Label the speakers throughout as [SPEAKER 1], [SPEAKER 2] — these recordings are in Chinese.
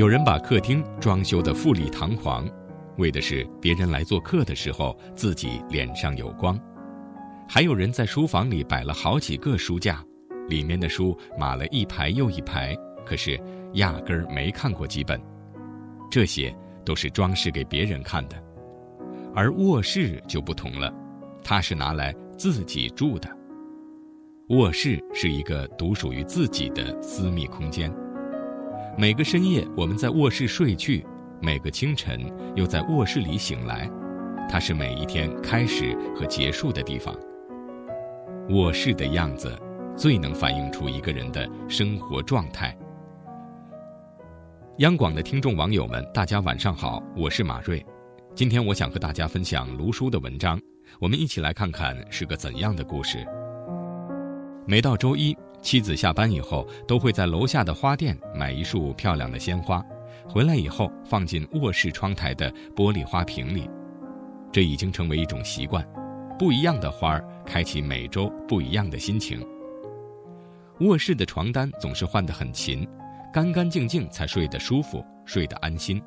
[SPEAKER 1] 有人把客厅装修得富丽堂皇，为的是别人来做客的时候自己脸上有光；还有人在书房里摆了好几个书架，里面的书码了一排又一排，可是压根儿没看过几本。这些都是装饰给别人看的，而卧室就不同了，它是拿来自己住的。卧室是一个独属于自己的私密空间。每个深夜，我们在卧室睡去；每个清晨，又在卧室里醒来。它是每一天开始和结束的地方。卧室的样子，最能反映出一个人的生活状态。央广的听众网友们，大家晚上好，我是马瑞。今天我想和大家分享卢叔的文章，我们一起来看看是个怎样的故事。每到周一，妻子下班以后都会在楼下的花店买一束漂亮的鲜花，回来以后放进卧室窗台的玻璃花瓶里。这已经成为一种习惯，不一样的花儿开启每周不一样的心情。卧室的床单总是换得很勤，干干净净才睡得舒服，睡得安心。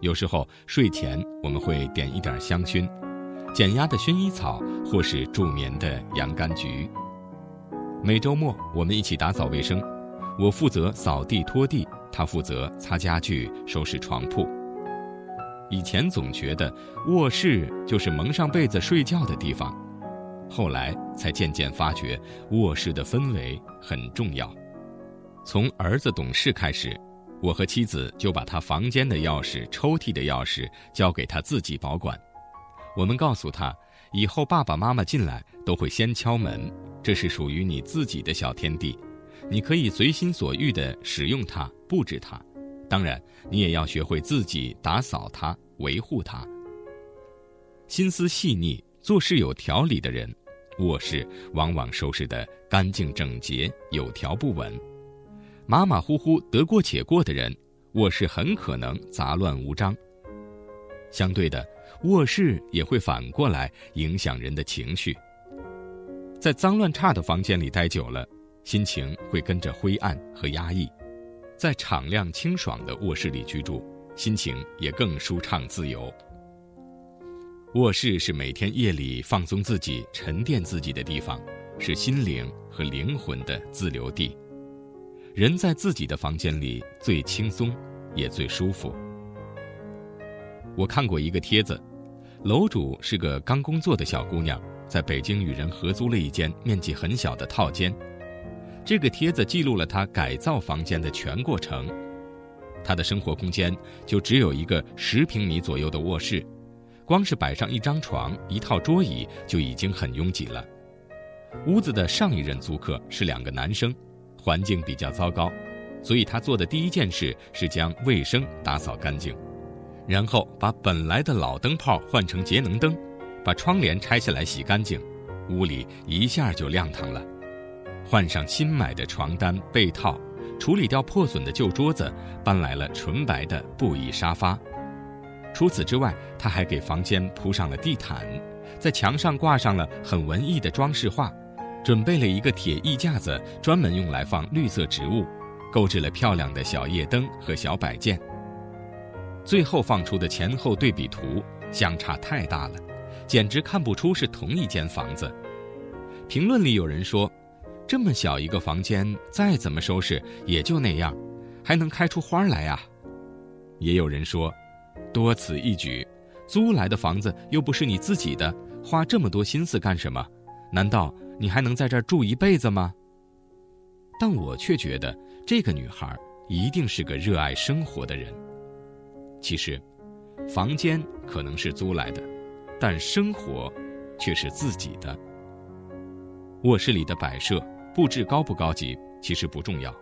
[SPEAKER 1] 有时候睡前我们会点一点香薰，减压的薰衣草或是助眠的洋甘菊。每周末，我们一起打扫卫生，我负责扫地拖地，他负责擦家具、收拾床铺。以前总觉得卧室就是蒙上被子睡觉的地方，后来才渐渐发觉卧室的氛围很重要。从儿子懂事开始，我和妻子就把他房间的钥匙、抽屉的钥匙交给他自己保管。我们告诉他，以后爸爸妈妈进来都会先敲门。这是属于你自己的小天地，你可以随心所欲地使用它、布置它。当然，你也要学会自己打扫它、维护它。心思细腻、做事有条理的人，卧室往往收拾得干净整洁、有条不紊；马马虎虎、得过且过的人，卧室很可能杂乱无章。相对的，卧室也会反过来影响人的情绪。在脏乱差的房间里待久了，心情会跟着灰暗和压抑；在敞亮清爽的卧室里居住，心情也更舒畅自由。卧室是每天夜里放松自己、沉淀自己的地方，是心灵和灵魂的自留地。人在自己的房间里最轻松，也最舒服。我看过一个帖子，楼主是个刚工作的小姑娘。在北京与人合租了一间面积很小的套间，这个帖子记录了她改造房间的全过程。她的生活空间就只有一个十平米左右的卧室，光是摆上一张床、一套桌椅就已经很拥挤了。屋子的上一任租客是两个男生，环境比较糟糕，所以他做的第一件事是将卫生打扫干净，然后把本来的老灯泡换成节能灯。把窗帘拆下来洗干净，屋里一下就亮堂了。换上新买的床单被套，处理掉破损的旧桌子，搬来了纯白的布艺沙发。除此之外，他还给房间铺上了地毯，在墙上挂上了很文艺的装饰画，准备了一个铁艺架子，专门用来放绿色植物，购置了漂亮的小夜灯和小摆件。最后放出的前后对比图相差太大了。简直看不出是同一间房子。评论里有人说：“这么小一个房间，再怎么收拾也就那样，还能开出花来呀？”也有人说：“多此一举，租来的房子又不是你自己的，花这么多心思干什么？难道你还能在这儿住一辈子吗？”但我却觉得这个女孩一定是个热爱生活的人。其实，房间可能是租来的。但生活，却是自己的。卧室里的摆设布置高不高级，其实不重要，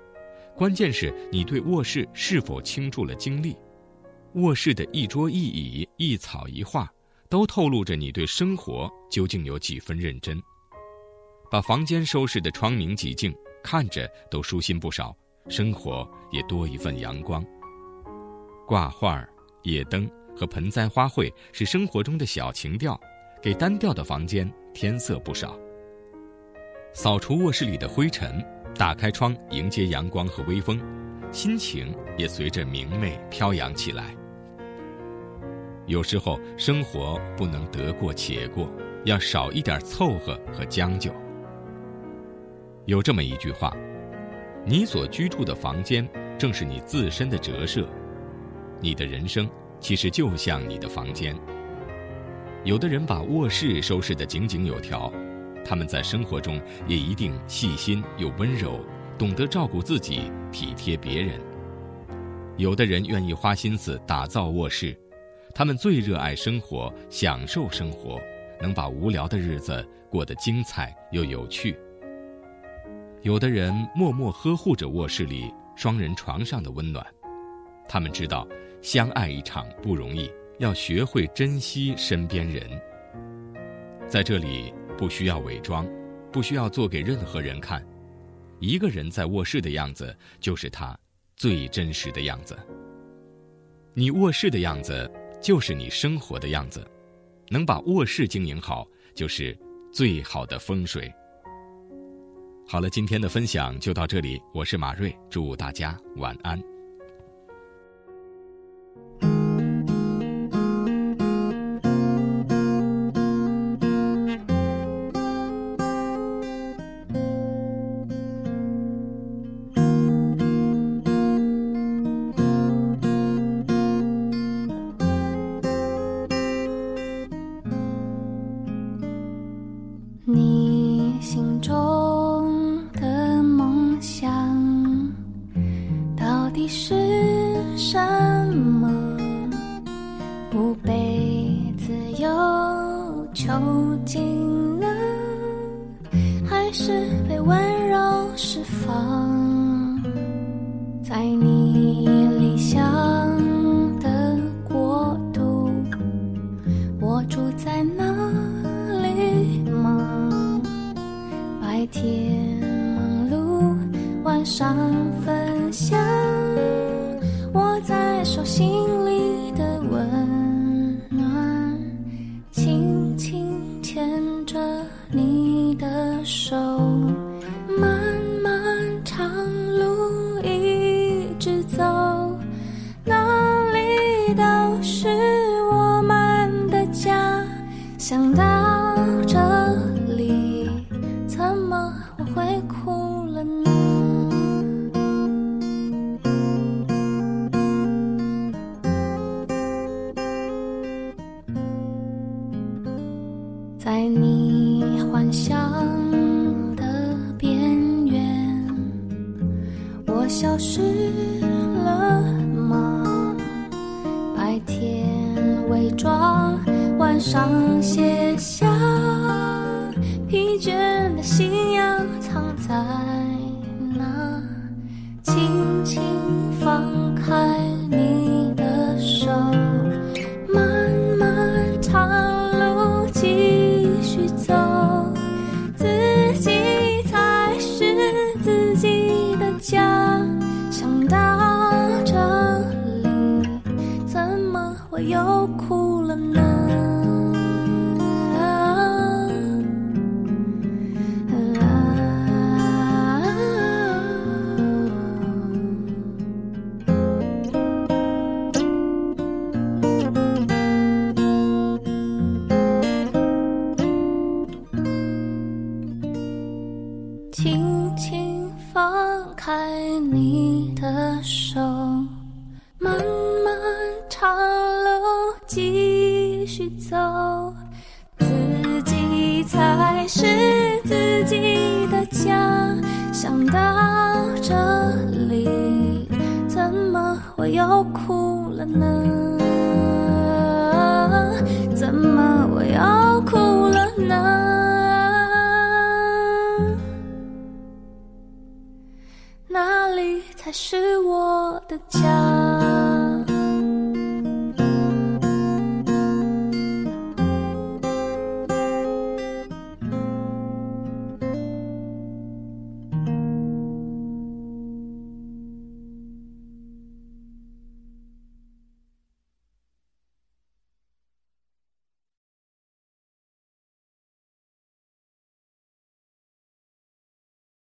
[SPEAKER 1] 关键是你对卧室是否倾注了精力。卧室的一桌一椅、一草一画，都透露着你对生活究竟有几分认真。把房间收拾得窗明几净，看着都舒心不少，生活也多一份阳光。挂画、夜灯。和盆栽花卉是生活中的小情调，给单调的房间添色不少。扫除卧室里的灰尘，打开窗迎接阳光和微风，心情也随着明媚飘扬起来。有时候生活不能得过且过，要少一点凑合和将就。有这么一句话：“你所居住的房间正是你自身的折射，你的人生其实就像你的房间。”有的人把卧室收拾得井井有条，他们在生活中也一定细心又温柔，懂得照顾自己，体贴别人。有的人愿意花心思打造卧室，他们最热爱生活，享受生活，能把无聊的日子过得精彩又有趣。有的人默默呵护着卧室里双人床上的温暖，他们知道相爱一场不容易。要学会珍惜身边人，在这里不需要伪装，不需要做给任何人看。一个人在卧室的样子，就是他最真实的样子。你卧室的样子，就是你生活的样子。能把卧室经营好，就是最好的风水。好了，今天的分享就到这里，我是马瑞，祝大家晚安。
[SPEAKER 2] 被自由囚禁呢，还是被温柔释放？在你理想的国度，我住在哪里吗？白天忙碌，晚上分伪装。晚上写下疲倦的信仰藏在那？轻轻才是我的家。